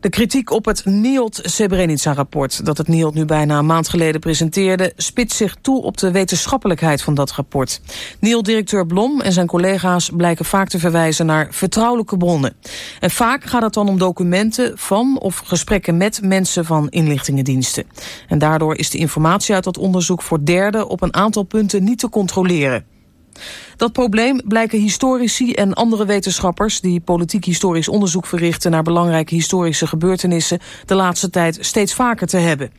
De kritiek op het NIOD Srebrenica-rapport dat het NIOD nu bijna een maand geleden presenteerde, spitst zich toe op de wetenschappelijkheid van dat rapport. NIOD-directeur Blom en zijn collega's blijken vaak te verwijzen naar vertrouwelijke bronnen. En vaak gaat het dan om documenten van of gesprekken met mensen van inlichtingendiensten. En daardoor is de informatie uit dat onderzoek voor derden op een aantal punten niet te controleren. Dat probleem blijken historici en andere wetenschappers... die politiek-historisch onderzoek verrichten... naar belangrijke historische gebeurtenissen... de laatste tijd steeds vaker te hebben.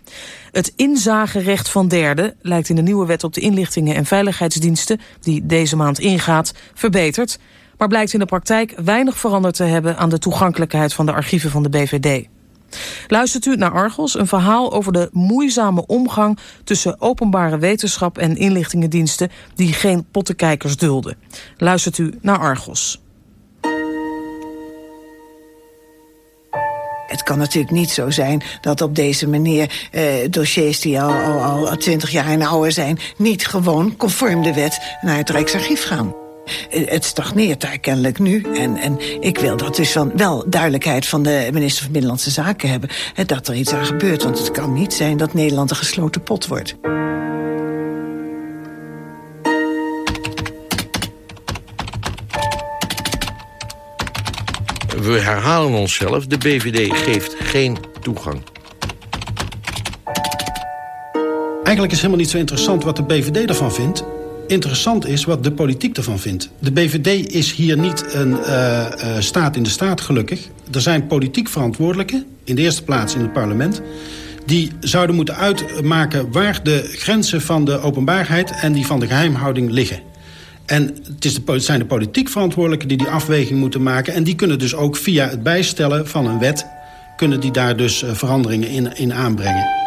Het inzagerecht van derden lijkt in de nieuwe wet op de inlichtingen en veiligheidsdiensten... die deze maand ingaat, verbeterd... maar blijkt in de praktijk weinig veranderd te hebben... aan de toegankelijkheid van de archieven van de BVD. Luistert u naar Argos, een verhaal over de moeizame omgang tussen openbare wetenschap en inlichtingendiensten die geen pottenkijkers dulden. Luistert u naar Argos. Het kan natuurlijk niet zo zijn dat op deze manier eh, dossiers die al, al, al 20 jaar in oude zijn... niet gewoon conform de wet naar het Rijksarchief gaan. Eh, het stagneert daar kennelijk nu. En, en ik wil dat dus van wel duidelijkheid van de minister van Binnenlandse Zaken hebben... dat er iets aan gebeurt, want het kan niet zijn dat Nederland een gesloten pot wordt. We herhalen onszelf, de BVD geeft geen toegang. Eigenlijk is helemaal niet zo interessant wat de BVD ervan vindt interessant is wat de politiek ervan vindt. De BVD is hier niet een uh, uh, staat in de staat, gelukkig. Er zijn politiek verantwoordelijken, in de eerste plaats in het parlement... die zouden moeten uitmaken waar de grenzen van de openbaarheid... en die van de geheimhouding liggen. En het, is de, zijn de politiek verantwoordelijken die die afweging moeten maken... en die kunnen dus ook via het bijstellen van een wet... kunnen die daar dus uh, veranderingen in, in aanbrengen.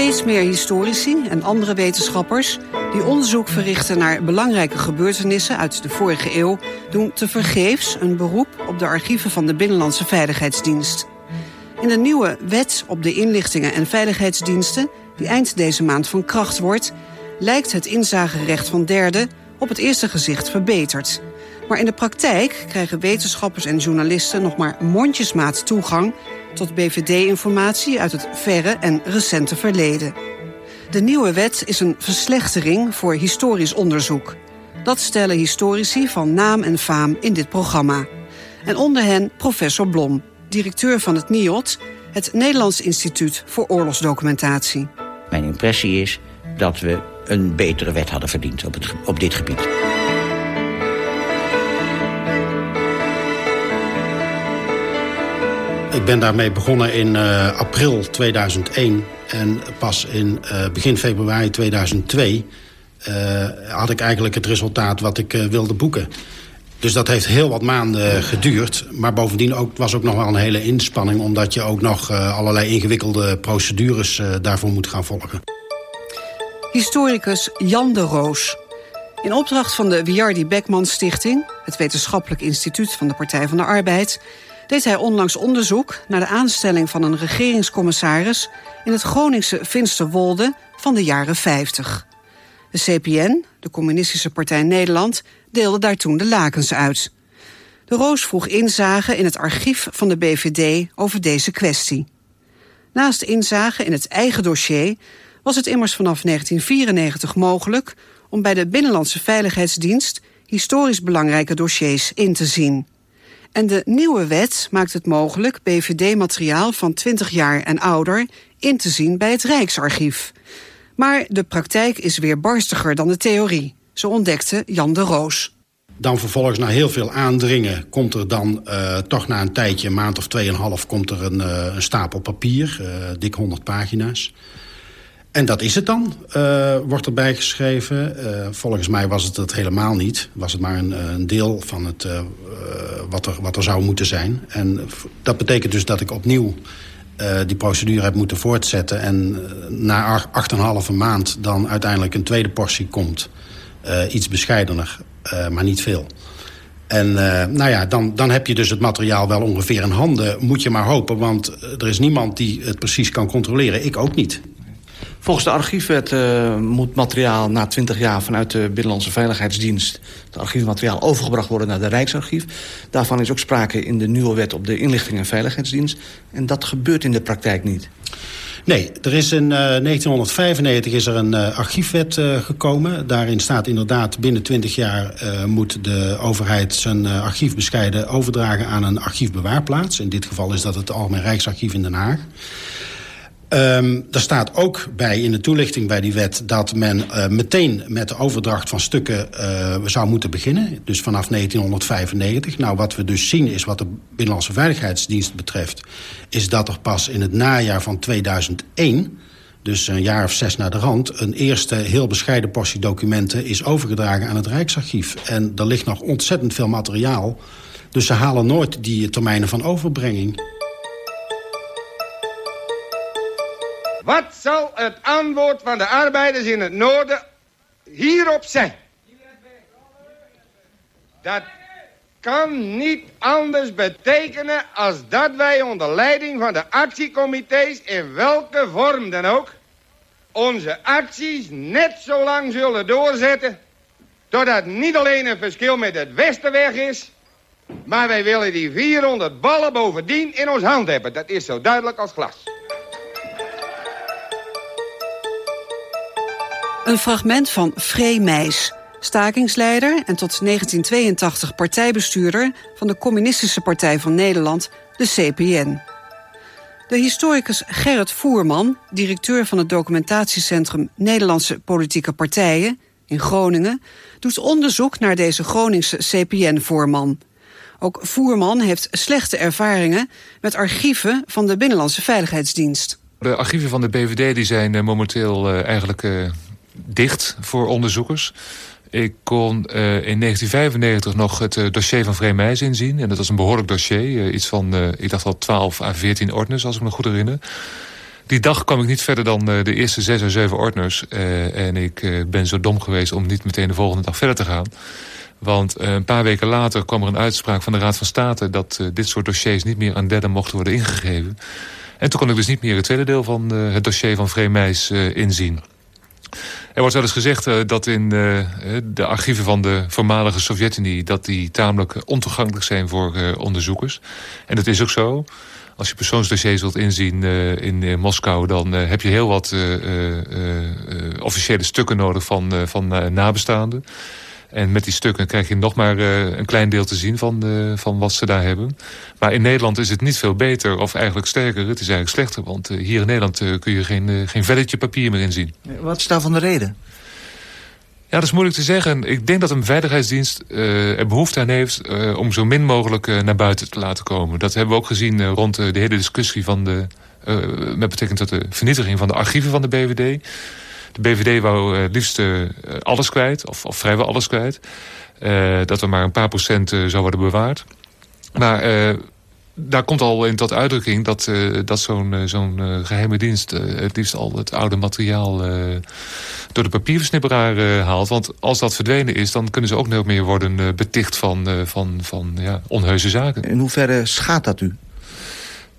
Steeds meer historici en andere wetenschappers die onderzoek verrichten naar belangrijke gebeurtenissen uit de vorige eeuw, doen tevergeefs een beroep op de archieven van de Binnenlandse Veiligheidsdienst. In de nieuwe wet op de inlichtingen en veiligheidsdiensten, die eind deze maand van kracht wordt, lijkt het inzagerecht van derden op het eerste gezicht verbeterd. Maar in de praktijk krijgen wetenschappers en journalisten nog maar mondjesmaat toegang tot BVD-informatie uit het verre en recente verleden. De nieuwe wet is een verslechtering voor historisch onderzoek. Dat stellen historici van naam en faam in dit programma. En onder hen professor Blom, directeur van het NIOD... het Nederlands Instituut voor Oorlogsdocumentatie. Mijn impressie is dat we een betere wet hadden verdiend op, op dit gebied. Ik ben daarmee begonnen in uh, april 2001. En pas in uh, begin februari 2002 uh, had ik eigenlijk het resultaat wat ik wilde boeken. Dus dat heeft heel wat maanden geduurd. Maar bovendien ook, was ook nog wel een hele inspanning... omdat je ook nog allerlei ingewikkelde procedures daarvoor moet gaan volgen. Historicus Jan de Roos. In opdracht van de Wiardi Beckman Stichting... het wetenschappelijk instituut van de Partij van de Arbeid deed hij onlangs onderzoek naar de aanstelling van een regeringscommissaris in het Groningse Finsterwolde van de jaren 50. De CPN, de Communistische Partij Nederland, deelde daar toen de lakens uit. De Roos vroeg inzage in het archief van de BVD over deze kwestie. Naast inzage in het eigen dossier was het immers vanaf 1994 mogelijk om bij de Binnenlandse Veiligheidsdienst historisch belangrijke dossiers in te zien. En de nieuwe wet maakt het mogelijk BVD-materiaal van 20 jaar en ouder in te zien bij het Rijksarchief. Maar de praktijk is weer barstiger dan de theorie, zo ontdekte Jan de Roos. Dan vervolgens na heel veel aandringen komt er dan uh, toch na een tijdje, een maand of tweeënhalf... komt er een, uh, een stapel papier, uh, dik 100 pagina's. En dat is het dan, uh, wordt erbij geschreven. Uh, volgens mij was het het helemaal niet. Was het maar een, een deel van het, wat, er, wat er zou moeten zijn. En dat betekent dus dat ik opnieuw die procedure heb moeten voortzetten... en na acht en een halve maand dan uiteindelijk een tweede portie komt. iets bescheidener, maar niet veel. En nou ja, dan, dan heb je dus het materiaal wel ongeveer in handen. Moet je maar hopen, want er is niemand die het precies kan controleren. Ik ook niet. Volgens de archiefwet uh, moet materiaal na 20 jaar vanuit de Binnenlandse Veiligheidsdienst... het archiefmateriaal overgebracht worden naar de Rijksarchief. Daarvan is ook sprake in de nieuwe wet op de inlichting en veiligheidsdienst. En dat gebeurt in de praktijk niet. Nee, er is in uh, 1995 is er een uh, archiefwet gekomen. Daarin staat inderdaad binnen 20 jaar moet de overheid zijn archief bescheiden overdragen aan een archiefbewaarplaats. In dit geval is dat het Algemeen Rijksarchief in Den Haag. Um, er staat ook bij in de toelichting bij die wet... dat men uh, meteen met de overdracht van stukken uh, zou moeten beginnen. Dus vanaf 1995. Nou, wat we dus zien is wat de Binnenlandse Veiligheidsdienst betreft... is dat er pas in het najaar van 2001 dus een jaar of zes naar de rand... een eerste heel bescheiden portie documenten is overgedragen aan het Rijksarchief. En er ligt nog ontzettend veel materiaal. Dus ze halen nooit die termijnen van overbrenging. Wat zal het antwoord van de arbeiders in het noorden hierop zijn? Dat kan niet anders betekenen als dat wij onder leiding van de actiecomité's in welke vorm dan ook onze acties net zo lang zullen doorzetten totdat niet alleen een verschil met het westen weg is, maar wij willen die 400 ballen bovendien in ons hand hebben. Dat is zo duidelijk als glas. Een fragment van Free Meis, stakingsleider en tot 1982 partijbestuurder van de Communistische Partij van Nederland, de CPN. De historicus Gerrit Voerman, directeur van het documentatiecentrum Nederlandse Politieke Partijen in Groningen, doet onderzoek naar deze Groningse CPN-voorman. Ook Voerman heeft slechte ervaringen met archieven van de Binnenlandse Veiligheidsdienst. De archieven van de BVD die zijn eh, momenteel uh, eigenlijk uh, dicht voor onderzoekers. Ik kon uh, in 1995 nog het uh, dossier van Vreemijs inzien. En dat was een behoorlijk dossier. Uh, iets van, ik dacht wel 12 à 14 ordners, als ik me goed herinner. Die dag kwam ik niet verder dan de eerste 6 of 7 ordners. en ik ben zo dom geweest om niet meteen de volgende dag verder te gaan. Want een paar weken later kwam er een uitspraak van de Raad van State... dat dit soort dossiers niet meer aan derden mochten worden ingegeven. En toen kon ik dus niet meer het tweede deel van het dossier van Vreemijs inzien. Er wordt wel eens gezegd uh, dat in uh, de archieven van de voormalige Sovjet-Unie... dat die tamelijk ontoegankelijk zijn voor onderzoekers. En dat is ook zo. Als je persoonsdossiers wilt inzien in Moskou... dan heb je heel wat officiële stukken nodig van, van nabestaanden. En met die stukken krijg je nog maar uh, een klein deel te zien van, de, van wat ze daar hebben. Maar in Nederland is het niet veel beter of eigenlijk sterker. Het is eigenlijk slechter, want uh, hier in Nederland kun je geen, geen velletje papier meer inzien. Wat is daarvan de reden? Ja, dat is moeilijk te zeggen. Ik denk dat een veiligheidsdienst er behoefte aan heeft... om zo min mogelijk naar buiten te laten komen. Dat hebben we ook gezien rond de hele discussie van de... met betrekking tot de vernietiging van de archieven van de BVD... De BVD wou het liefst uh, alles kwijt, of, of, vrijwel alles kwijt. Uh, dat er maar een paar procent zou worden bewaard. Maar daar komt al in tot uitdrukking dat, dat zo'n zo'n geheime dienst... het liefst al het oude materiaal door de papierversnipperaar haalt. Want als dat verdwenen is, dan kunnen ze ook nooit meer worden beticht van, van, van ja, zaken. In hoeverre schaadt dat u?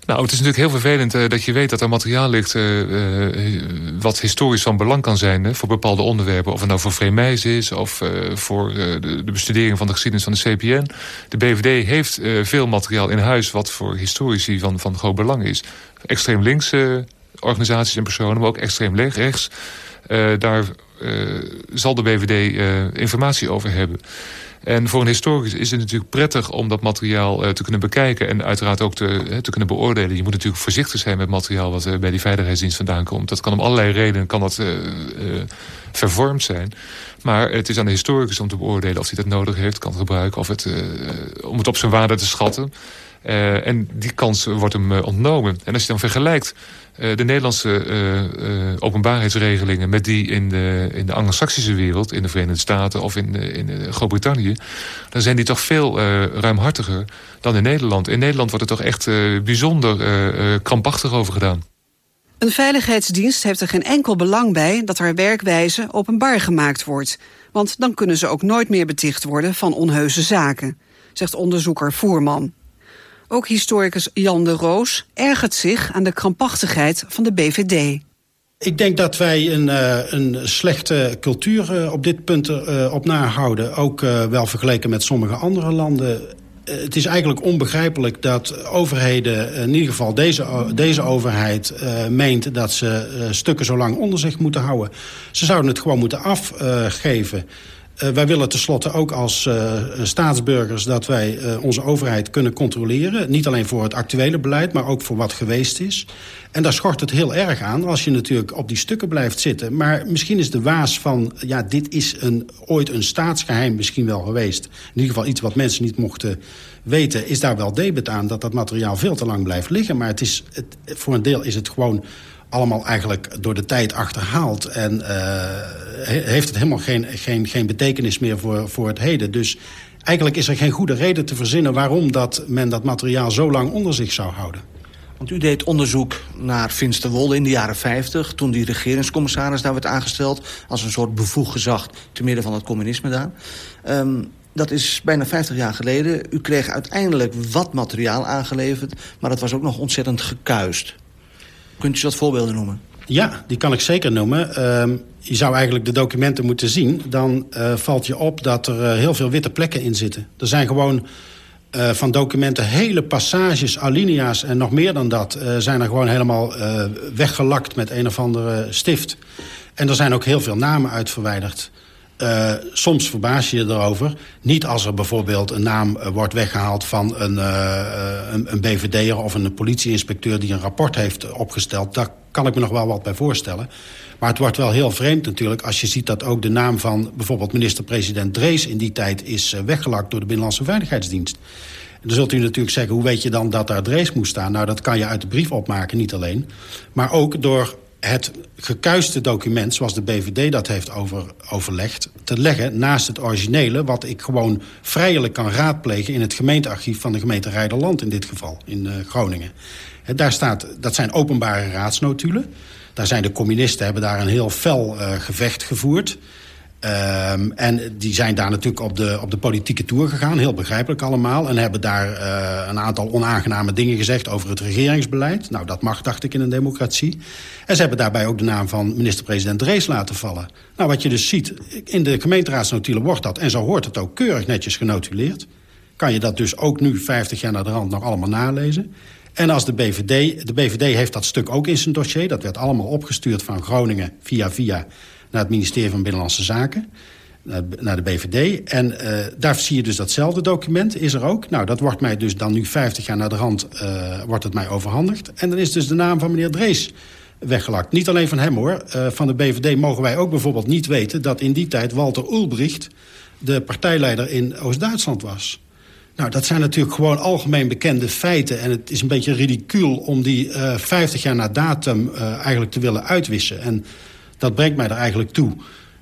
Nou, het is natuurlijk heel vervelend uh, dat je weet dat er materiaal ligt... Uh, uh, wat historisch van belang kan zijn voor bepaalde onderwerpen. Of het nou voor Vreemijs is of voor de, de, bestudering van de geschiedenis van de CPN. De BVD heeft veel materiaal in huis wat voor historici van, van groot belang is. Extreem linkse organisaties en personen, maar ook extreem rechts. daar zal de BVD informatie over hebben. En voor een historicus is het natuurlijk prettig om dat materiaal uh, te kunnen bekijken... en uiteraard ook te, uh, te kunnen beoordelen. Je moet natuurlijk voorzichtig zijn met materiaal wat uh, bij die veiligheidsdienst vandaan komt. Dat kan om allerlei redenen kan dat, vervormd zijn. Maar het is aan de historicus om te beoordelen of hij dat nodig heeft, kan gebruiken... Of het, om het op zijn waarde te schatten. Uh, en die kans wordt hem uh, ontnomen. En als je dan vergelijkt uh, de Nederlandse openbaarheidsregelingen... met die in de, in de anglo-saxische wereld, in de Verenigde Staten of in, in Groot-Brittannië... dan zijn die toch veel ruimhartiger dan in Nederland. In Nederland wordt er toch echt bijzonder krampachtig over gedaan. Een veiligheidsdienst heeft er geen enkel belang bij... dat haar werkwijze openbaar gemaakt wordt. Want dan kunnen ze ook nooit meer beticht worden van onheuse zaken... zegt onderzoeker Voerman. Ook historicus Jan de Roos ergert zich aan de krampachtigheid van de BVD. Ik denk dat wij een, uh, een slechte cultuur uh, op dit punt uh, op nahouden. Ook wel vergeleken met sommige andere landen. het is eigenlijk onbegrijpelijk dat overheden, in ieder geval deze, deze overheid... meent dat ze stukken zo lang onder zich moeten houden. Ze zouden het gewoon moeten afgeven. Uh, wij willen tenslotte ook als uh, staatsburgers dat wij uh, onze overheid kunnen controleren. Niet alleen voor het actuele beleid, maar ook voor wat geweest is. En daar schort het heel erg aan als je natuurlijk op die stukken blijft zitten. Maar misschien is de waas van, ja, dit is een, ooit een staatsgeheim misschien wel geweest. In ieder geval iets wat mensen niet mochten weten. Is daar wel debet aan dat dat materiaal veel te lang blijft liggen. Maar het is, het, voor een deel is het gewoon allemaal eigenlijk door de tijd achterhaald. En uh, heeft het helemaal geen, geen, geen betekenis meer voor, voor het heden. Dus eigenlijk is er geen goede reden te verzinnen... waarom dat men dat materiaal zo lang onder zich zou houden. Want u deed onderzoek naar Finsterwolde in de jaren 50... toen die regeringscommissaris daar werd aangesteld... als een soort bevoegd gezag te midden van het communisme daar. Um, dat is bijna 50 jaar geleden. U kreeg uiteindelijk wat materiaal aangeleverd... maar dat was ook nog ontzettend gekuist. Kunt u wat voorbeelden noemen? Ja, die kan ik zeker noemen. Uh, je zou eigenlijk de documenten moeten zien. Dan uh, valt je op dat er uh, heel veel witte plekken in zitten. Er zijn gewoon uh, van documenten hele passages, alinea's en nog meer dan dat... zijn er gewoon helemaal weggelakt met een of andere stift. En er zijn ook heel veel namen uit verwijderd. Uh, soms verbaas je je erover. Niet als er bijvoorbeeld een naam uh, wordt weggehaald van een, uh, een, een BVD'er of een politieinspecteur die een rapport heeft opgesteld. Daar kan ik me nog wel wat bij voorstellen. Maar het wordt wel heel vreemd natuurlijk als je ziet dat ook de naam van bijvoorbeeld minister-president Drees in die tijd is weggelakt door de Binnenlandse Veiligheidsdienst. En dan zult u natuurlijk zeggen, hoe weet je dan dat daar Drees moest staan? Nou, dat kan je uit de brief opmaken, niet alleen. Maar ook door het gekuiste document, zoals de BVD dat heeft over, overlegd... te leggen naast het originele... wat ik gewoon vrijelijk kan raadplegen in het gemeentearchief... van de gemeente Rijderland in dit geval, in uh, Groningen. Daar staat, dat zijn openbare raadsnotulen. Daar zijn de communisten hebben daar een heel fel uh, gevecht gevoerd... Um, en die zijn daar natuurlijk op de, op de politieke tour gegaan, heel begrijpelijk allemaal... en hebben daar uh, een aantal onaangename dingen gezegd over het regeringsbeleid. Nou, dat mag, dacht ik, in een democratie. En ze hebben daarbij ook de naam van minister-president Drees laten vallen. Nou, wat je dus ziet, in de gemeenteraadsnotulen wordt dat... en zo hoort het ook keurig netjes genotuleerd. Kan je dat dus ook nu, 50 jaar naar de rand, nog allemaal nalezen. En als de BVD, de BVD heeft dat stuk ook in zijn dossier... dat werd allemaal opgestuurd van Groningen via via naar het ministerie van Binnenlandse Zaken naar de BVD. En uh, daar zie je dus datzelfde document, is er ook. Nou, dat wordt mij dus dan nu 50 jaar naar de rand uh, wordt het mij overhandigd. En dan is dus de naam van meneer Drees weggelakt. Niet alleen van hem hoor. Uh, van de BVD mogen wij ook bijvoorbeeld niet weten... dat in die tijd Walter Ulbricht de partijleider in Oost-Duitsland was. Nou, dat zijn natuurlijk gewoon algemeen bekende feiten. En het is een beetje ridicuul om die uh, 50 jaar na datum eigenlijk te willen uitwissen. En dat brengt mij er eigenlijk toe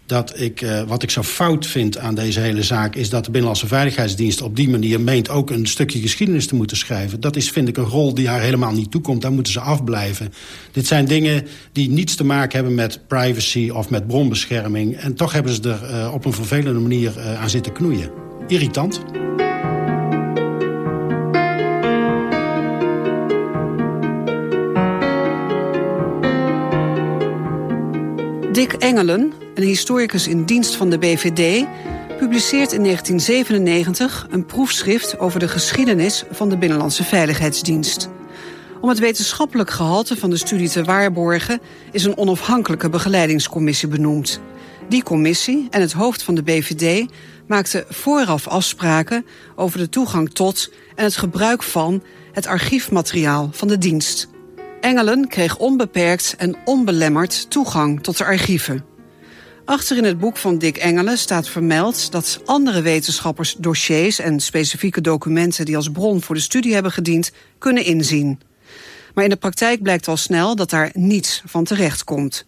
dat ik, uh, wat ik zo fout vind aan deze hele zaak... is dat de Binnenlandse Veiligheidsdienst op die manier meent... ook een stukje geschiedenis te moeten schrijven. Dat is, vind ik, een rol die haar helemaal niet toekomt. Daar moeten ze afblijven. Dit zijn dingen die niets te maken hebben met privacy of met bronbescherming. En toch hebben ze er uh, op een vervelende manier uh, aan zitten knoeien. Irritant. Dick Engelen, een historicus in dienst van de BVD... publiceert in 1997 een proefschrift over de geschiedenis van de Binnenlandse Veiligheidsdienst. Om het wetenschappelijk gehalte van de studie te waarborgen... is een onafhankelijke begeleidingscommissie benoemd. Die commissie en het hoofd van de BVD maakten vooraf afspraken... over de toegang tot en het gebruik van het archiefmateriaal van de dienst... Engelen kreeg onbeperkt en onbelemmerd toegang tot de archieven. Achter in het boek van Dick Engelen staat vermeld dat andere wetenschappers dossiers en specifieke documenten die als bron voor de studie hebben gediend, kunnen inzien. Maar in de praktijk blijkt al snel dat daar niets van terecht komt.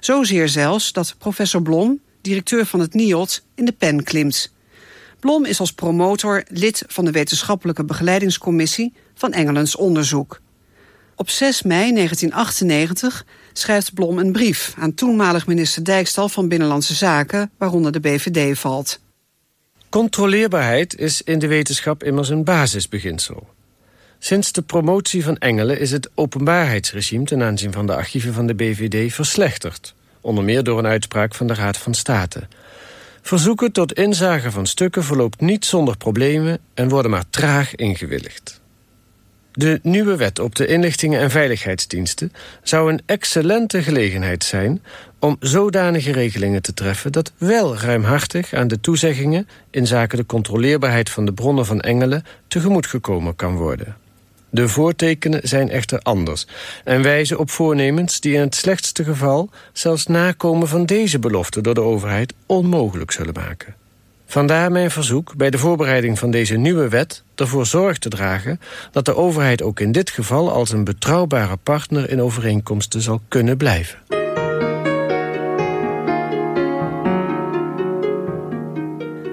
Zozeer zelfs dat professor Blom, directeur van het NIOT, in de pen klimt. Blom is als promotor lid van de wetenschappelijke begeleidingscommissie van Engelens onderzoek. Op 6 mei 1998 schrijft Blom een brief aan toenmalig minister Dijkstal van Binnenlandse Zaken, waaronder de BVD valt. Controleerbaarheid is in de wetenschap immers een basisbeginsel. Sinds de promotie van Engelen is het openbaarheidsregime... ten aanzien van de archieven van de BVD verslechterd. Onder meer door een uitspraak van de Raad van State. Verzoeken tot inzage van stukken verloopt niet zonder problemen... en worden maar traag ingewilligd. De nieuwe wet op de inlichtingen en veiligheidsdiensten... zou een excellente gelegenheid zijn om zodanige regelingen te treffen... dat wel ruimhartig aan de toezeggingen... in zaken de controleerbaarheid van de bronnen van Engelen... tegemoetgekomen kan worden. De voortekenen zijn echter anders en wijzen op voornemens die in het slechtste geval zelfs nakomen van deze belofte door de overheid onmogelijk zullen maken. Vandaar mijn verzoek bij de voorbereiding van deze nieuwe wet ervoor zorg te dragen dat de overheid ook in dit geval als een betrouwbare partner in overeenkomsten zal kunnen blijven.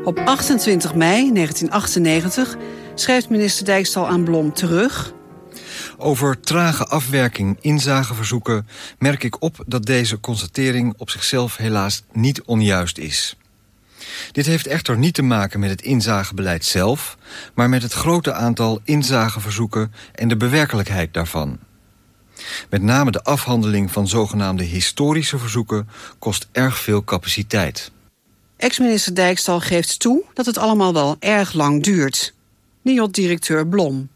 Op 28 mei 1998 schrijft minister Dijkstal aan Blom terug... Over trage afwerking inzageverzoeken merk ik op dat deze constatering op zichzelf helaas niet onjuist is. Dit heeft echter niet te maken met het inzagebeleid zelf... maar met het grote aantal inzageverzoeken en de bewerkelijkheid daarvan. Met name de afhandeling van zogenaamde historische verzoeken kost erg veel capaciteit. Ex-minister Dijkstal geeft toe dat het allemaal wel erg lang duurt. NIOD-directeur Blom.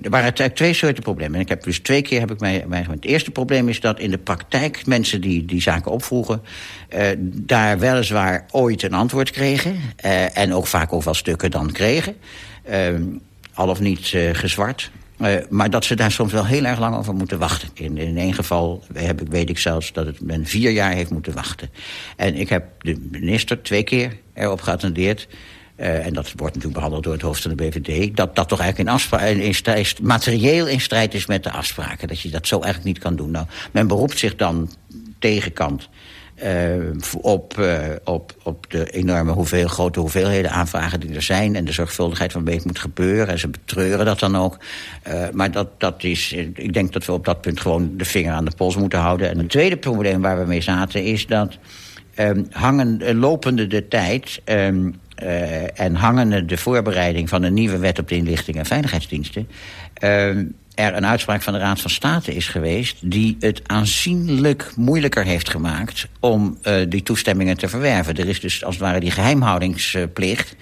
Er waren twee soorten problemen. En ik heb dus twee keer heb ik mij, Het eerste probleem is dat in de praktijk mensen die die zaken opvroegen... Uh, daar weliswaar ooit een antwoord kregen. Uh, en ook vaak ook wel stukken dan kregen. Uh, al of niet gezwart. maar dat ze daar soms wel heel erg lang over moeten wachten. In, in één geval heb ik, weet ik zelfs dat het men vier jaar heeft moeten wachten. En ik heb de minister twee keer erop geattendeerd... Uh, en dat wordt natuurlijk behandeld door het hoofd van de BVD... dat dat toch eigenlijk in, in strijd, materieel in strijd is met de afspraken. Dat je dat zo eigenlijk niet kan doen. Nou, men beroept zich dan tegenkant... Uh, op, uh, op, op de enorme hoeveel, grote hoeveelheden aanvragen die er zijn... en de zorgvuldigheid waarmee het moet gebeuren. En ze betreuren dat dan ook. Maar dat, dat is, ik denk dat we op dat punt gewoon de vinger aan de pols moeten houden. En een tweede probleem waar we mee zaten is dat... Um, hangen, lopende de tijd um, uh, en hangende de voorbereiding van een nieuwe wet op de inlichting en veiligheidsdiensten... Uh, er een uitspraak van de Raad van State is geweest... die het aanzienlijk moeilijker heeft gemaakt om uh, die toestemmingen te verwerven. Er is dus als het ware die geheimhoudingsplicht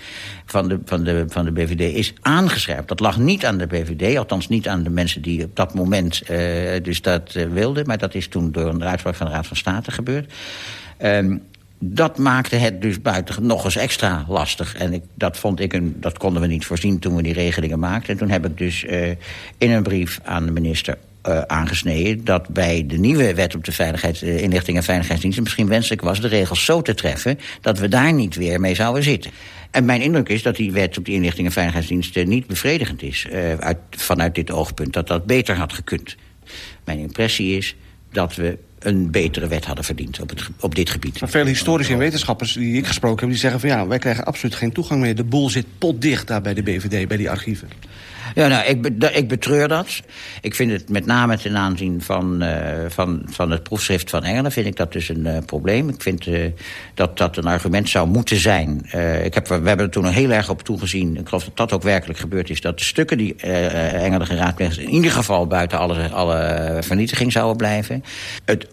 van de, van, de, van de BVD is aangescherpt. Dat lag niet aan de BVD, althans niet aan de mensen die op dat moment uh, dus dat wilden... maar dat is toen door een uitspraak van de Raad van State gebeurd. Um, dat maakte het dus buiten nog eens extra lastig. En ik, dat, vond ik een, dat konden we niet voorzien toen we die regelingen maakten. En toen heb ik dus uh, in een brief aan de minister uh, aangesneden... dat bij de nieuwe wet op de veiligheid, uh, inlichting en veiligheidsdiensten... misschien wenselijk was de regels zo te treffen... dat we daar niet weer mee zouden zitten. En mijn indruk is dat die wet op de inlichting en veiligheidsdiensten... niet bevredigend is uit, vanuit dit oogpunt. Dat dat beter had gekund. Mijn impressie is dat we een betere wet hadden verdiend op, het, op dit gebied. Maar veel historici en wetenschappers die ik gesproken heb... die zeggen van ja, wij krijgen absoluut geen toegang meer. De boel zit potdicht daar bij de BVD, bij die archieven. Ja, nou, ik, ik betreur dat. Ik vind het met name ten aanzien van, uh, van, van het proefschrift van Engelen... vind ik dat dus een uh, probleem. Ik vind uh, dat dat een argument zou moeten zijn. ik heb, we hebben er toen heel erg op toegezien. Ik geloof dat dat ook werkelijk gebeurd is. Dat de stukken die Engelen geraadpleegd in ieder geval buiten alle, alle vernietiging zouden blijven. Het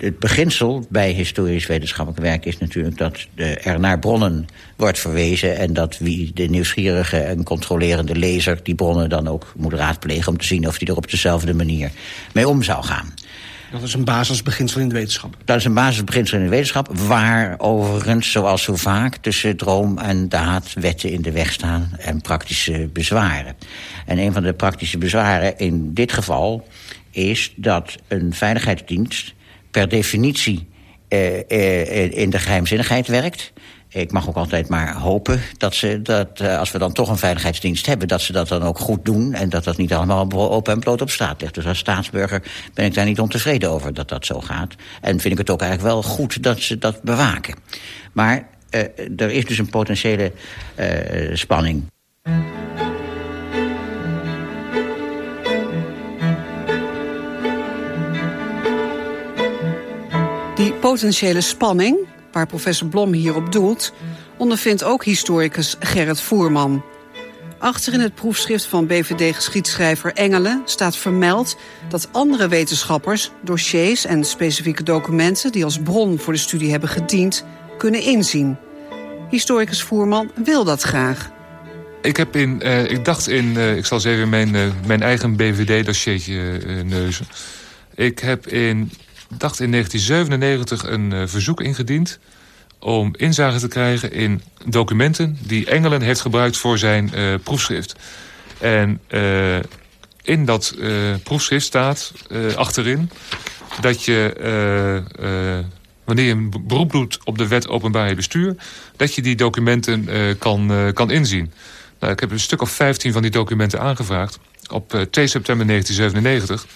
het beginsel bij historisch wetenschappelijk werk is natuurlijk dat er naar bronnen wordt verwezen... en dat wie de nieuwsgierige en controlerende lezer die bronnen dan ook moet raadplegen... om te zien of die er op dezelfde manier mee om zou gaan. Dat is een basisbeginsel in de wetenschap. Dat is een basisbeginsel in de wetenschap... waar overigens, zoals zo vaak, tussen droom en daad wetten in de weg staan... en praktische bezwaren. En een van de praktische bezwaren in dit geval is dat een veiligheidsdienst per definitie uh, uh, in de geheimzinnigheid werkt. Ik mag ook altijd maar hopen dat ze dat als we dan toch een veiligheidsdienst hebben... dat ze dat dan ook goed doen en dat dat niet allemaal open en bloot op straat ligt. Dus als staatsburger ben ik daar niet ontevreden over dat dat zo gaat. En vind ik het ook eigenlijk wel goed dat ze dat bewaken. Maar er is dus een potentiële spanning. Die potentiële spanning, waar professor Blom hierop doelt... ondervindt ook historicus Gerrit Voerman. Achter in het proefschrift van BVD-geschiedschrijver Engelen staat vermeld dat andere wetenschappers dossiers en specifieke documenten die als bron voor de studie hebben gediend, kunnen inzien. Historicus Voerman wil dat graag. Ik heb in, uh, ik dacht in, uh, ik zal eens even mijn, uh, mijn eigen BVD-dossiertje neuzen. Ik heb in, dacht in 1997 een verzoek ingediend om inzage te krijgen in documenten die Engelen heeft gebruikt voor zijn uh, proefschrift. En uh, in dat proefschrift staat achterin dat je, wanneer je een beroep doet op de wet openbaarheid bestuur, dat je die documenten kan, kan inzien. Nou, ik heb een stuk of 15 van die documenten aangevraagd op 2 september 1997.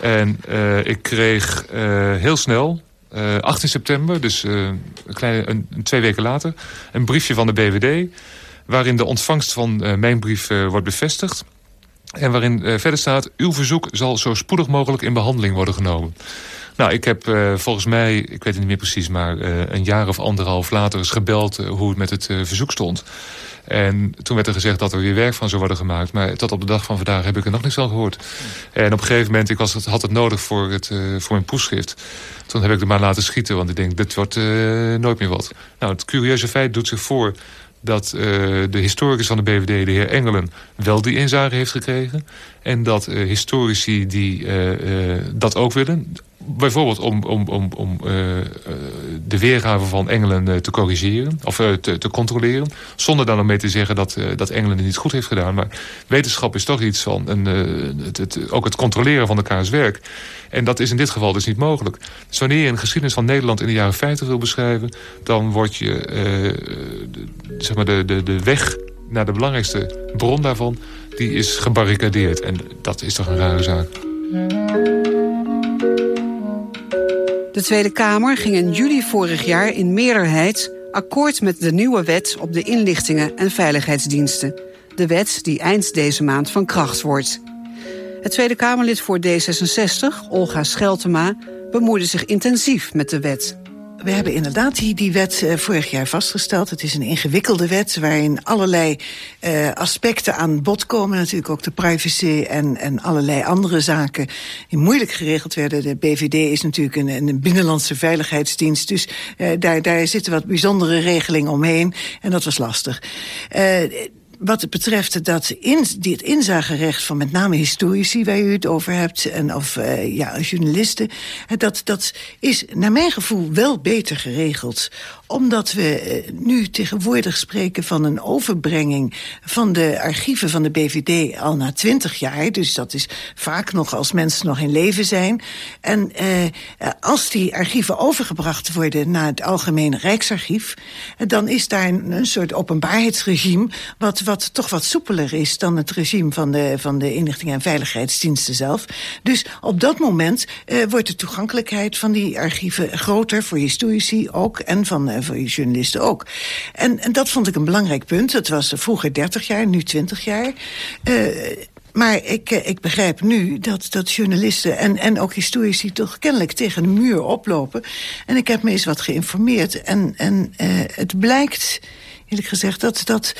En ik kreeg heel snel, uh, eh, 18 september, dus een, een, twee weken later... een briefje van de BVD... waarin de ontvangst van mijn brief wordt bevestigd... en waarin verder staat... uw verzoek zal zo spoedig mogelijk in behandeling worden genomen. Nou, ik heb volgens mij, ik weet het niet meer precies... maar een jaar of anderhalf later eens gebeld hoe het met het verzoek stond... En toen werd er gezegd dat er weer werk van zou worden gemaakt. Maar tot op de dag van vandaag heb ik er nog niks van gehoord. En op een gegeven moment, ik was had het nodig voor, het, voor mijn proefschrift. Toen heb ik er maar laten schieten, want ik denk, dit wordt nooit meer wat. Nou, het curieuze feit doet zich voor dat de historicus van de BVD, de heer Engelen, wel die inzage heeft gekregen. En dat historici die dat ook willen, bijvoorbeeld om, om, om, om uh, de weergave van Engelen uh, te corrigeren. Of te, te, controleren. Zonder dan mee te zeggen dat, dat Engelen het niet goed heeft gedaan. Maar wetenschap is toch iets van... Een, het, het, ook het controleren van elkaars werk. En dat is in dit geval dus niet mogelijk. Dus wanneer je een geschiedenis van Nederland in de jaren 50 wil beschrijven... dan word je zeg maar de, de, de weg naar de belangrijkste bron daarvan... die is gebarricadeerd. En dat is toch een rare zaak. De Tweede Kamer ging in juli vorig jaar in meerderheid akkoord met de nieuwe wet op de inlichtingen en veiligheidsdiensten. De wet die eind deze maand van kracht wordt. Het Tweede Kamerlid voor D66, Olga Scheltema, bemoeide zich intensief met de wet. We hebben inderdaad die, die wet uh, vorig jaar vastgesteld. Het is een ingewikkelde wet waarin allerlei uh, aspecten aan bod komen. Natuurlijk ook de privacy en, en allerlei andere zaken die moeilijk geregeld werden. De BVD is natuurlijk een, een binnenlandse veiligheidsdienst. Dus uh, daar, daar zitten wat bijzondere regelingen omheen. En dat was lastig wat betreft dat in, dit inzagerecht van met name historici... waar u het over hebt, en of uh, ja, journalisten... Dat, dat is naar mijn gevoel wel beter geregeld omdat we eh, nu tegenwoordig spreken van een overbrenging van de archieven van de BVD al na twintig jaar. Dus dat is vaak nog als mensen nog in leven zijn. En eh, als die archieven overgebracht worden naar het Algemene Rijksarchief, dan is daar een, soort openbaarheidsregime wat, wat toch wat soepeler is dan het regime van de, van de inlichting en veiligheidsdiensten zelf. Dus op dat moment uh, wordt de toegankelijkheid van die archieven groter voor historici ook en van uh, voor journalisten ook. En, en dat vond ik een belangrijk punt. Het was vroeger 30 jaar, nu 20 jaar. Uh, maar ik, ik begrijp nu dat, dat journalisten en, en ook historici toch kennelijk tegen de muur oplopen. En ik heb me eens wat geïnformeerd. En, en uh, het blijkt, eerlijk gezegd, dat, dat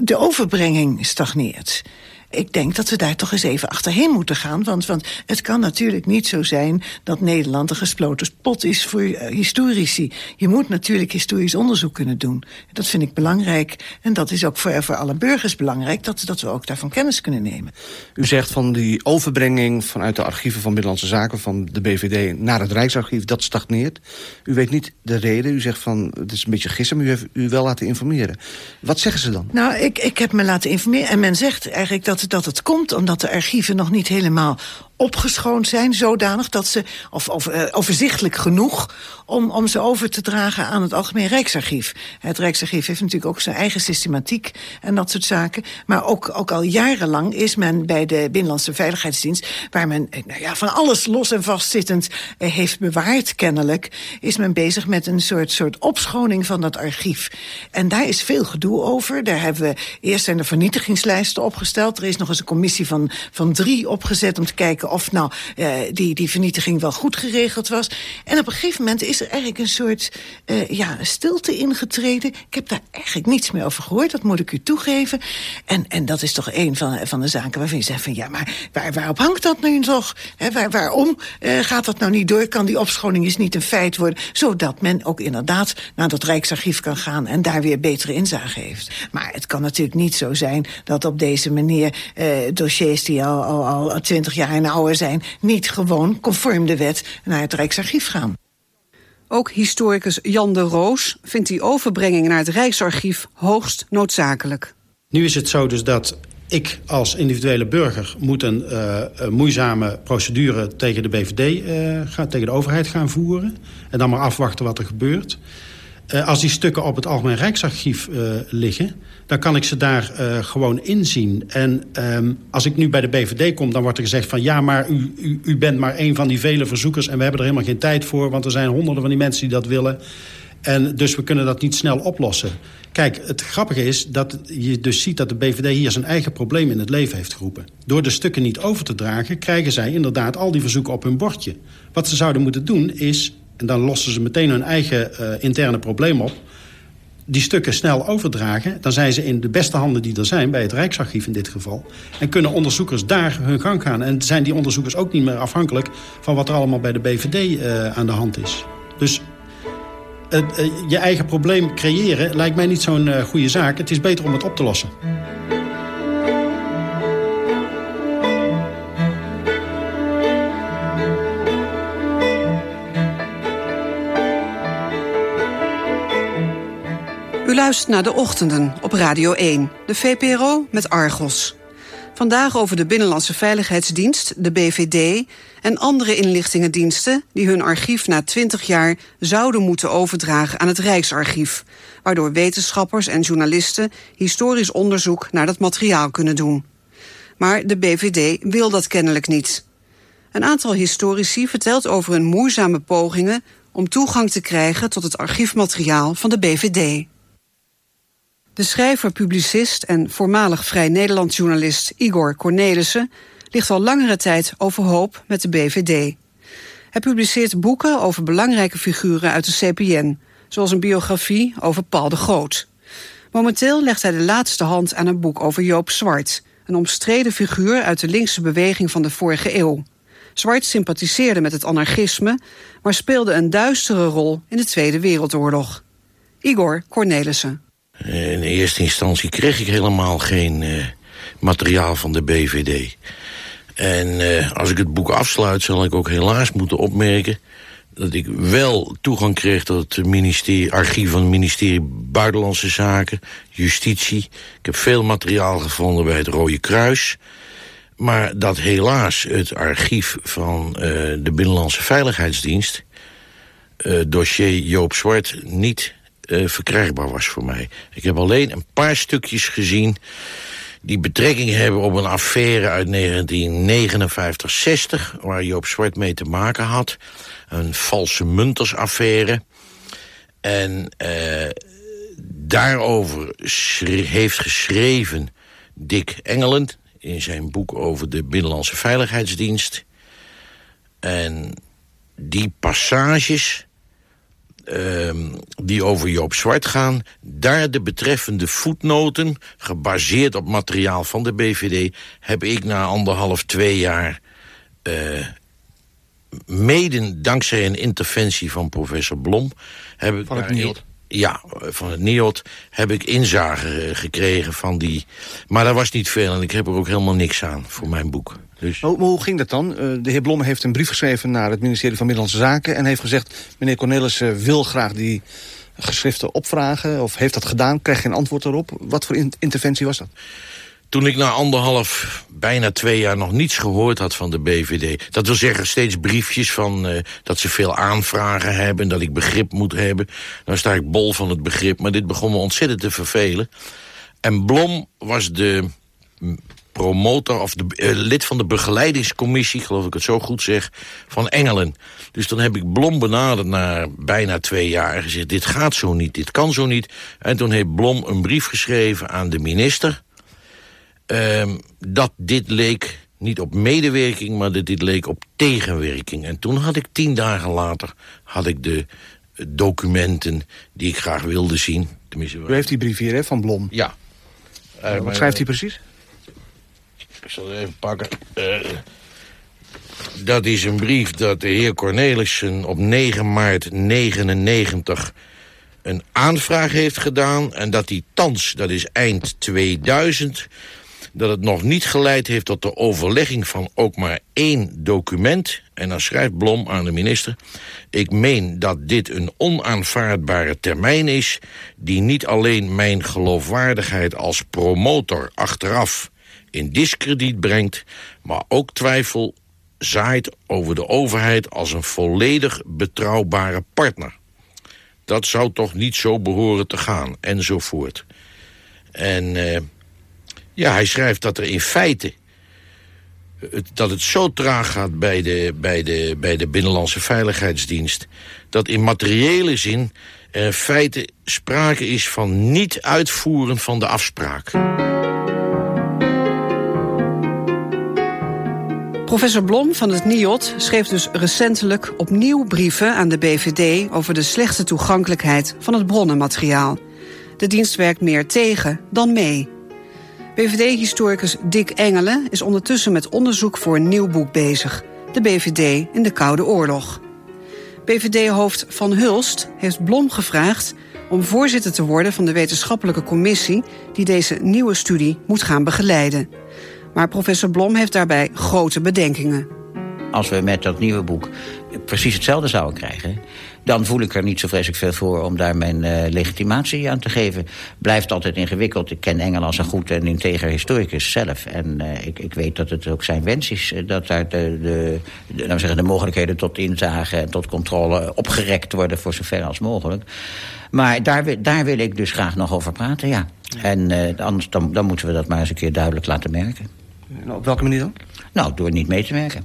de overbrenging stagneert ik denk dat we daar toch eens even achterheen moeten gaan. Want, want het kan natuurlijk niet zo zijn dat Nederland een gesloten pot is voor uh, historici. Je moet natuurlijk historisch onderzoek kunnen doen. Dat vind ik belangrijk. En dat is ook voor, voor alle burgers belangrijk, dat, dat we ook daarvan kennis kunnen nemen. U zegt van die overbrenging vanuit de archieven van Binnenlandse Zaken... van de BVD naar het Rijksarchief, dat stagneert. U weet niet de reden. U zegt van, het is een beetje gissen, maar u heeft u wel laten informeren. Wat zeggen ze dan? Nou, ik, ik heb me laten informeren en men zegt eigenlijk dat dat het komt omdat de archieven nog niet helemaal opgeschoond zijn, zodanig dat ze, of, of uh, overzichtelijk genoeg, om, om ze over te dragen aan het Algemeen Rijksarchief. Het Rijksarchief heeft natuurlijk ook zijn eigen systematiek en dat soort zaken. Maar ook, ook al jarenlang is men bij de Binnenlandse Veiligheidsdienst, waar men eh, nou ja, van alles los en vastzittend uh, heeft bewaard, kennelijk, is men bezig met een soort, soort opschoning van dat archief. En daar is veel gedoe over. Daar hebben we eerst zijn de vernietigingslijsten opgesteld. Er is nog eens een commissie van, van drie opgezet om te kijken of nou uh, die, die vernietiging wel goed geregeld was. En op een gegeven moment is er eigenlijk een soort uh, ja, stilte ingetreden. Ik heb daar eigenlijk niets meer over gehoord, dat moet ik u toegeven. En, en dat is toch een van, van de zaken waarvan je zegt van... ja, maar waar, waarop hangt dat nu toch? Waar, waarom uh, gaat dat nou niet door? Kan die opschoning eens niet een feit worden? Zodat men ook inderdaad naar dat Rijksarchief kan gaan... en daar weer betere inzage heeft. Maar het kan natuurlijk niet zo zijn dat op deze manier... Dossiers die al, al, al 20 jaar en zijn... niet gewoon conform de wet naar het Rijksarchief gaan. Ook historicus Jan de Roos vindt die overbrenging naar het Rijksarchief hoogst noodzakelijk. Nu is het zo dus dat ik als individuele burger moet een, uh, een moeizame procedure tegen de BVD, uh, gaan, tegen de overheid gaan voeren. En dan maar afwachten wat er gebeurt. Uh, als die stukken op het Algemeen Rijksarchief liggen, dan kan ik ze daar gewoon inzien. En um, als ik nu bij de BVD kom, dan wordt er gezegd van... ja, maar u, u, u bent maar een van die vele verzoekers... en we hebben er helemaal geen tijd voor... want er zijn honderden van die mensen die dat willen. En dus we kunnen dat niet snel oplossen. Kijk, het grappige is dat je dus ziet dat de BVD hier zijn eigen probleem in het leven heeft geroepen. Door de stukken niet over te dragen, krijgen zij inderdaad al die verzoeken op hun bordje. Wat ze zouden moeten doen is, en dan lossen ze meteen hun eigen uh, interne probleem op... die stukken snel overdragen, dan zijn ze in de beste handen die er zijn... bij het Rijksarchief in dit geval. En kunnen onderzoekers daar hun gang gaan. En zijn die onderzoekers ook niet meer afhankelijk... van wat er allemaal bij de BVD uh, aan de hand is. Dus uh, je eigen probleem creëren lijkt mij niet zo'n goede zaak. Het is beter om het op te lossen. U luistert naar de ochtenden op Radio 1, de VPRO met Argos. Vandaag over de Binnenlandse Veiligheidsdienst, de BVD... en andere inlichtingendiensten die hun archief na 20 jaar... zouden moeten overdragen aan het Rijksarchief... waardoor wetenschappers en journalisten historisch onderzoek naar dat materiaal kunnen doen. Maar de BVD wil dat kennelijk niet. Een aantal historici vertelt over hun moeizame pogingen... om toegang te krijgen tot het archiefmateriaal van de BVD. De schrijver, publicist en voormalig Vrij Nederland-journalist Igor Cornelissen ligt al langere tijd overhoop met de BVD. Hij publiceert boeken over belangrijke figuren uit de CPN, zoals een biografie over Paul de Groot. Momenteel legt hij de laatste hand aan een boek over Joop Zwart, een omstreden figuur uit de linkse beweging van de vorige eeuw. Zwart sympathiseerde met het anarchisme, maar speelde een duistere rol in de Tweede Wereldoorlog. Igor Cornelissen. In eerste instantie kreeg ik helemaal geen uh, materiaal van de BVD. En uh, als ik het boek afsluit, zal ik ook helaas moeten opmerken... dat ik wel toegang kreeg tot het ministerie, archief van het ministerie Buitenlandse Zaken... Justitie. Ik heb veel materiaal gevonden bij het Rode Kruis... Maar dat helaas het archief van de Binnenlandse Veiligheidsdienst... dossier Joop Zwart niet uh, verkrijgbaar was voor mij. Ik heb alleen een paar stukjes gezien die betrekking hebben op een affaire uit 1959-60... waar Joop Zwart mee te maken had. Een valse muntersaffaire. En uh, daarover heeft geschreven Dick Engeland... in zijn boek over de Binnenlandse Veiligheidsdienst. En die passages uh, die over Joop Zwart gaan... daar de betreffende voetnoten, gebaseerd op materiaal van de BVD... heb ik na anderhalf, twee jaar... Uh, mede dankzij een interventie van professor Blom... Heb ik van het NIOD? Ja, van het NIOD heb ik inzage gekregen van die... Maar dat was niet veel en ik heb er ook helemaal niks aan voor mijn boek. Dus... Hoe, hoe, ging dat dan? Uh, de heer Blom heeft een brief geschreven naar het ministerie van Middellandse Zaken... en heeft gezegd, meneer Cornelissen wil graag die geschriften opvragen... of heeft dat gedaan, krijgt geen antwoord erop. Wat voor in interventie was dat? Toen ik na anderhalf, bijna twee jaar nog niets gehoord had van de BVD... dat wil zeggen steeds briefjes van uh, dat ze veel aanvragen hebben... dat ik begrip moet hebben. Dan sta ik bol van het begrip, maar dit begon me ontzettend te vervelen. En Blom was de promotor of de, uh, lid van de begeleidingscommissie, geloof ik het zo goed zeg, van Engelen. Dus dan heb ik Blom benaderd na bijna twee jaar en gezegd, dit gaat zo niet, dit kan zo niet. En toen heeft Blom een brief geschreven aan de minister... Uh, dat dit leek niet op medewerking, maar dat dit leek op tegenwerking. En toen had ik tien dagen later had ik de documenten die ik graag wilde zien. Tenminste, U heeft die brief hier hè, van Blom? Ja. Uh, wat schrijft hij precies? Ik zal het even pakken. Uh, dat is een brief dat de heer Cornelissen op 9 maart 99 een aanvraag heeft gedaan... en dat hij thans, dat is eind 2000... dat het nog niet geleid heeft tot de overlegging van ook maar één document... en dan schrijft Blom aan de minister... ik meen dat dit een onaanvaardbare termijn is... die niet alleen mijn geloofwaardigheid als promotor achteraf in diskrediet brengt... maar ook twijfel zaait over de overheid als een volledig betrouwbare partner. Dat zou toch niet zo behoren te gaan, enzovoort. En uh, ja, hij schrijft dat er in feite... Het, dat het zo traag gaat bij de, bij, de, bij de Binnenlandse Veiligheidsdienst... dat in materiële zin er in feite sprake is van niet uitvoeren van de afspraak. Professor Blom van het NIOT schreef dus recentelijk opnieuw brieven aan de BVD over de slechte toegankelijkheid van het bronnenmateriaal. De dienst werkt meer tegen dan mee. BVD-historicus Dick Engelen is ondertussen met onderzoek voor een nieuw boek bezig. De BVD in de Koude Oorlog. BVD-hoofd Van Hulst heeft Blom gevraagd om voorzitter te worden van de wetenschappelijke commissie die deze nieuwe studie moet gaan begeleiden. Maar professor Blom heeft daarbij grote bedenkingen. Als we met dat nieuwe boek precies hetzelfde zouden krijgen... dan voel ik er niet zo vreselijk veel voor om daar mijn uh, legitimatie aan te geven. Blijft altijd ingewikkeld. Ik ken Engel als een goed en integer historicus zelf. En uh, ik, ik, weet dat het ook zijn wens is... Eh, dat daar de, de, de, nou zeggen, de mogelijkheden tot inzage en tot controle opgerekt worden... voor zover als mogelijk. Maar daar, daar wil ik dus graag nog over praten, ja. En uh, anders dan, dan moeten we dat maar eens een keer duidelijk laten merken. Op welke manier dan? Nou, door niet mee te werken.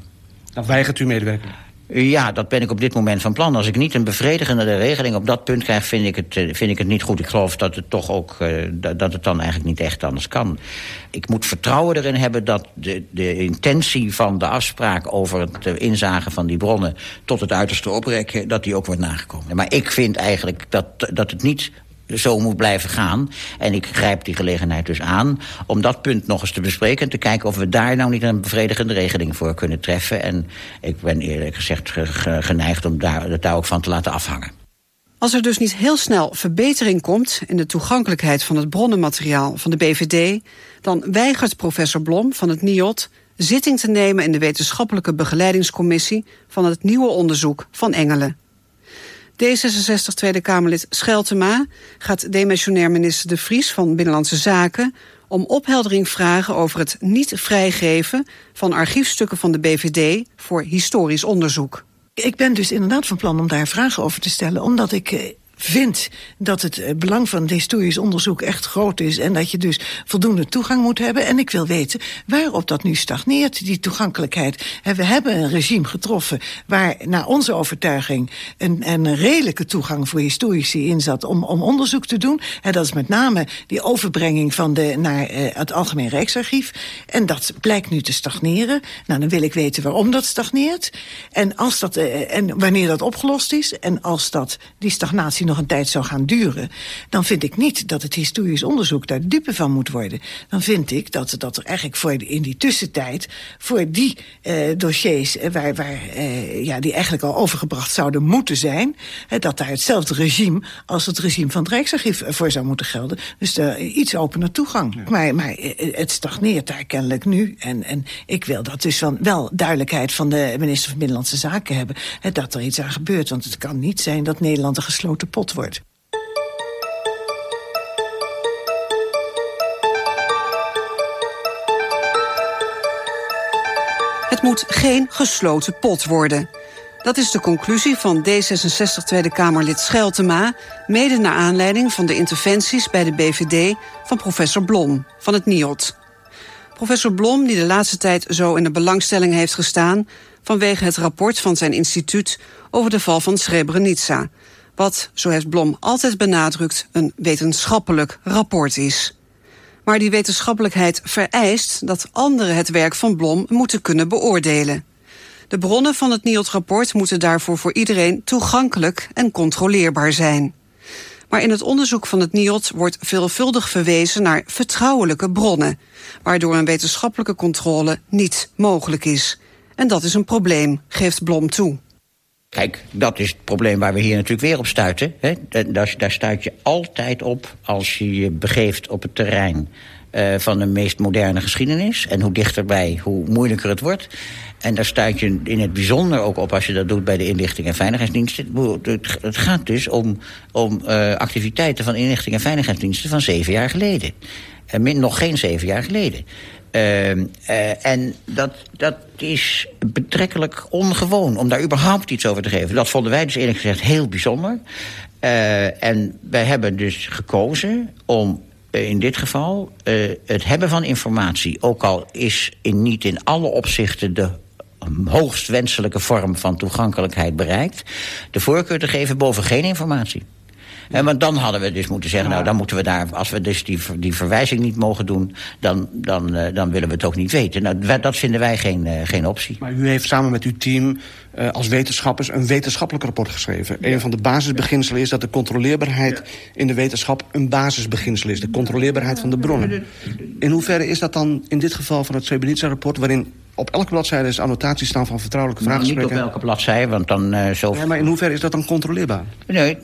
Dan weigert u medewerken? Ja, dat ben ik op dit moment van plan. Als ik niet een bevredigende regeling op dat punt krijg... vind ik het, eh, vind ik het niet goed. Ik geloof dat het toch ook uh, dat het dan eigenlijk niet echt anders kan. Ik moet vertrouwen erin hebben dat de, de intentie van de afspraak... over het uh, inzagen van die bronnen tot het uiterste oprekken... dat die ook wordt nagekomen. Maar ik vind eigenlijk dat, dat het niet zo moet blijven gaan. En ik grijp die gelegenheid dus aan om dat punt nog eens te bespreken... en te kijken of we daar nou niet een bevredigende regeling voor kunnen treffen. En ik ben eerlijk gezegd geneigd om daar, het daar ook van te laten afhangen. Als er dus niet heel snel verbetering komt in de toegankelijkheid van het bronnenmateriaal van de BVD, dan weigert professor Blom van het NIOT zitting te nemen in de wetenschappelijke begeleidingscommissie van het nieuwe onderzoek van Engelen. D66 Tweede Kamerlid Scheltema gaat demissionair minister De Vries van Binnenlandse Zaken om opheldering vragen over het niet vrijgeven van archiefstukken van de BVD voor historisch onderzoek. Ik ben dus inderdaad van plan om daar vragen over te stellen, omdat ik eh, vindt dat het eh, belang van historisch onderzoek echt groot is... en dat je dus voldoende toegang moet hebben. En ik wil weten waarop dat nu stagneert, die toegankelijkheid. We hebben een regime getroffen waar naar onze overtuiging... een, een redelijke toegang voor historici in zat om, om onderzoek te doen. En dat is met name die overbrenging van de, naar uh, het Algemeen Rijksarchief. En dat blijkt nu te stagneren. Nou, dan wil ik weten waarom dat stagneert. En, als dat, uh, en wanneer dat opgelost is. En als dat, die stagnatie nog een tijd zou gaan duren... dan vind ik niet dat het historisch onderzoek daar dupe van moet worden. Dan vind ik dat, dat er eigenlijk voor de, in die tussentijd... voor die uh, dossiers uh, waar, waar, uh, ja, die eigenlijk al overgebracht zouden moeten zijn... dat daar hetzelfde regime als het regime van het Rijksarchief voor zou moeten gelden. Dus uh, iets opener toegang. Ja. Maar, maar het stagneert daar kennelijk nu. En, en ik wil dat dus van wel duidelijkheid van de minister van Binnenlandse Zaken hebben... dat er iets aan gebeurt. Want het kan niet zijn dat Nederland een gesloten pot wordt. Het moet geen gesloten pot worden. Dat is de conclusie van D66 Tweede Kamerlid Scheltema... mede naar aanleiding van de interventies bij de BVD... van professor Blom van het NIOT. Professor Blom, die de laatste tijd zo in de belangstelling heeft gestaan... vanwege het rapport van zijn instituut over de val van Srebrenica wat, zo heeft Blom altijd benadrukt, een wetenschappelijk rapport is. Maar die wetenschappelijkheid vereist dat anderen het werk van Blom moeten kunnen beoordelen. De bronnen van het NIOD-rapport moeten daarvoor voor iedereen toegankelijk en controleerbaar zijn. Maar in het onderzoek van het NIOD wordt veelvuldig verwezen naar vertrouwelijke bronnen, waardoor een wetenschappelijke controle niet mogelijk is. En dat is een probleem, geeft Blom toe. Kijk, dat is het probleem waar we hier natuurlijk weer op stuiten. Hè? Daar, daar stuit je altijd op als je je begeeft op het terrein uh, van de meest moderne geschiedenis. En hoe dichterbij, hoe moeilijker het wordt. En daar stuit je in het bijzonder ook op als je dat doet bij de inlichting en veiligheidsdiensten. Het gaat dus om, om uh, activiteiten van inlichting en veiligheidsdiensten van zeven jaar geleden. En min, nog geen zeven jaar geleden. Uh, en dat, dat is betrekkelijk ongewoon om daar überhaupt iets over te geven. Dat vonden wij dus eerlijk gezegd heel bijzonder. Uh, en wij hebben dus gekozen om in dit geval het hebben van informatie... ook al is in, niet in alle opzichten de hoogst wenselijke vorm van toegankelijkheid bereikt... de voorkeur te geven boven geen informatie. En want dan hadden we dus moeten zeggen, nou dan moeten we daar, als we dus die, die verwijzing niet mogen doen, dan, dan, uh, dan willen we het ook niet weten. Nou, dat vinden wij geen, uh, geen optie. Maar u heeft samen met uw team uh, als wetenschappers een wetenschappelijk rapport geschreven. Ja. Een van de basisbeginselen is dat de controleerbaarheid ja. in de wetenschap een basisbeginsel is. De controleerbaarheid van de bronnen. In hoeverre is dat dan in dit geval van het Srebrenica-rapport, waarin op elke bladzijde is annotaties staan van vertrouwelijke nou, vraaggesprekken. Niet op elke bladzijde, want dan uh, zo... Ja, maar in hoeverre is dat dan controleerbaar? Nee,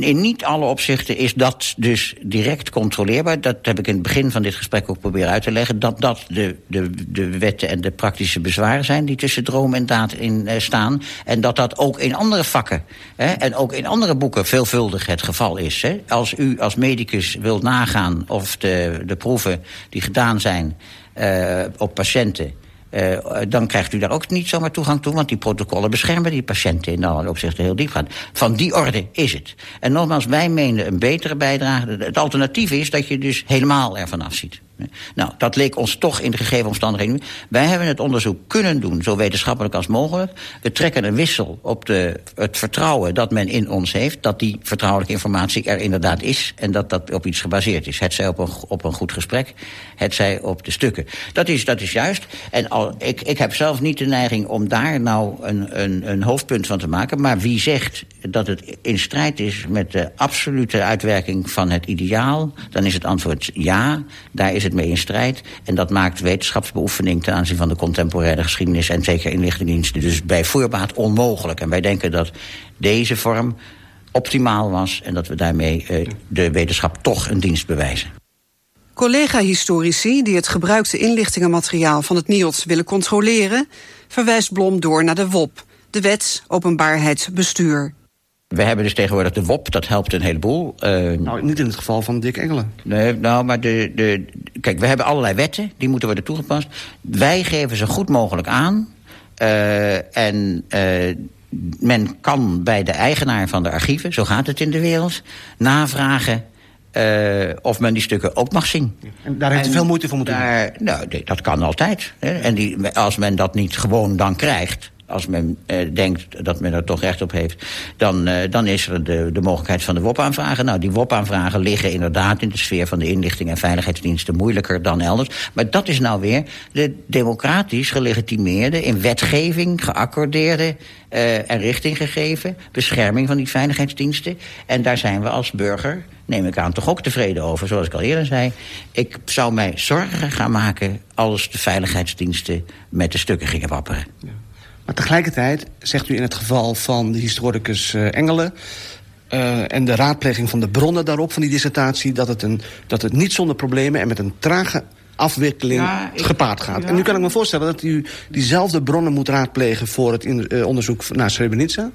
in niet alle opzichten is dat dus direct controleerbaar. Dat heb ik in het begin van dit gesprek ook proberen uit te leggen. Dat dat de, de, de wetten en de praktische bezwaren zijn die tussen droom en daad in uh, staan. En dat dat ook in andere vakken hè, en ook in andere boeken veelvuldig het geval is. Hè. Als u als medicus wilt nagaan of de, de proeven die gedaan zijn uh, op patiënten uh, dan krijgt u daar ook niet zomaar toegang toe... want die protocollen beschermen die patiënten in alle opzichten heel diep. Van die orde is het. En nogmaals, wij menen een betere bijdrage. Het alternatief is dat je dus helemaal ervan afziet. Nou, dat leek ons toch in de gegeven omstandigheden. Wij hebben het onderzoek kunnen doen, zo wetenschappelijk als mogelijk. We trekken een wissel op de, het vertrouwen dat men in ons heeft... dat die vertrouwelijke informatie er inderdaad is... en dat dat op iets gebaseerd is. Het zij op een, op een goed gesprek, het zij op de stukken. Dat is, dat is juist. En al, ik, ik heb zelf niet de neiging om daar nou een, een, een hoofdpunt van te maken. Maar wie zegt dat het in strijd is met de absolute uitwerking van het ideaal... dan is het antwoord ja, daar is het mee in strijd. En dat maakt wetenschapsbeoefening ten aanzien van de contemporaire geschiedenis... en zeker inlichtingendiensten dus bij voorbaat onmogelijk. En wij denken dat deze vorm optimaal was... en dat we daarmee uh, de wetenschap toch een dienst bewijzen. Collega-historici die het gebruikte inlichtingenmateriaal van het NIOD willen controleren... verwijst Blom door naar de WOP, de Wet Openbaarheidsbestuur. We hebben dus tegenwoordig de WOP, dat helpt een heleboel. Uh, nou, niet in het geval van Dick Engelen. Nee, nou, maar de, de, kijk, we hebben allerlei wetten, die moeten worden toegepast. Wij geven ze goed mogelijk aan. Uh, en uh, men kan bij de eigenaar van de archieven, zo gaat het in de wereld... navragen uh, of men die stukken ook mag zien. En daar heeft u veel moeite voor moeten doen? Nou, dat kan altijd. Hè. En die, als men dat niet gewoon dan krijgt als men uh, denkt dat men er toch recht op heeft... dan, uh, dan is er de, de mogelijkheid van de WOP-aanvragen. Nou, die WOP-aanvragen liggen inderdaad in de sfeer van de inlichting en veiligheidsdiensten moeilijker dan elders. Maar dat is nou weer de democratisch gelegitimeerde, in wetgeving geaccordeerde uh, en richting gegeven bescherming van die veiligheidsdiensten. En daar zijn we als burger neem ik aan, toch ook tevreden over. Zoals ik al eerder zei, ik zou mij zorgen gaan maken... als de veiligheidsdiensten met de stukken gingen wapperen. Ja. Maar tegelijkertijd zegt u in het geval van de historicus uh, Engelen... Uh, en de raadpleging van de bronnen daarop van die dissertatie... dat het, een, dat het niet zonder problemen en met een trage afwikkeling ja, ik, gepaard gaat. Ja. En nu kan ik me voorstellen dat u diezelfde bronnen moet raadplegen... voor het in, uh, onderzoek naar Srebrenica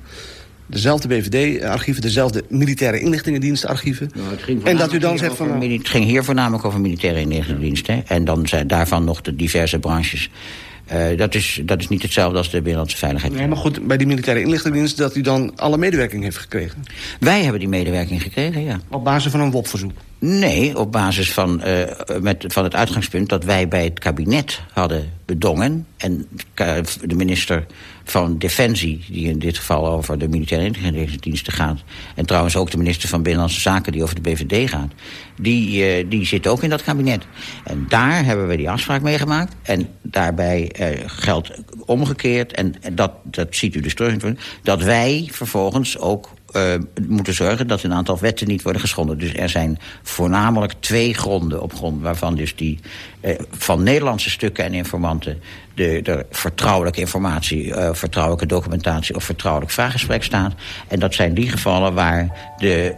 dezelfde BVD-archieven, dezelfde militaire inlichtingendienstarchieven. Nou, en dat u dan zegt van... Het ging hier voornamelijk over militaire inlichtingendiensten. En dan zijn daarvan nog de diverse branches Uh, dat, is, dat is niet hetzelfde als de Binnenlandse Veiligheid. Nee, maar goed, bij die militaire inlichtingendienst... dat u dan alle medewerking heeft gekregen? Wij hebben die medewerking gekregen, ja. Op basis van een WOP-verzoek? Nee, op basis van, uh, met, van het uitgangspunt dat wij bij het kabinet hadden bedongen... en de minister van Defensie, die in dit geval over de militaire inlichtingendiensten gaat... en trouwens ook de minister van Binnenlandse Zaken die over de BVD gaat... die, uh, die zit ook in dat kabinet. En daar hebben we die afspraak mee gemaakt. En daarbij geldt omgekeerd, en dat, dat ziet u dus terug... dat wij vervolgens ook uh, moeten zorgen dat een aantal wetten niet worden geschonden. Dus er zijn voornamelijk twee gronden op grond waarvan dus die uh, van Nederlandse stukken en informanten de, de vertrouwelijke informatie, uh, vertrouwelijke documentatie of vertrouwelijk vraaggesprek staat. En dat zijn die gevallen waar de,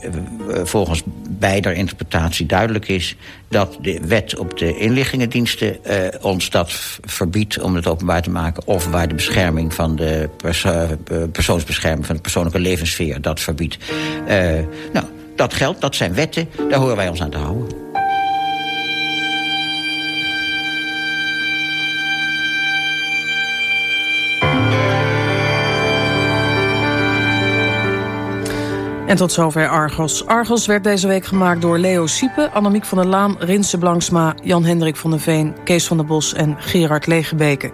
uh, volgens beider interpretatie duidelijk is dat de wet op de inlichtingendiensten ons dat verbiedt om het openbaar te maken. Of waar de bescherming van de perso persoonsbescherming van de persoonlijke levenssfeer dat verbiedt. nou, dat geldt, dat zijn wetten, daar horen wij ons aan te houden. En tot zover Argos. Argos werd deze week gemaakt door Leo Siepe, Annemiek van der Laan, Rinse Blanksma, Jan-Hendrik van der Veen, Kees van der Bos en Gerard Legebeke.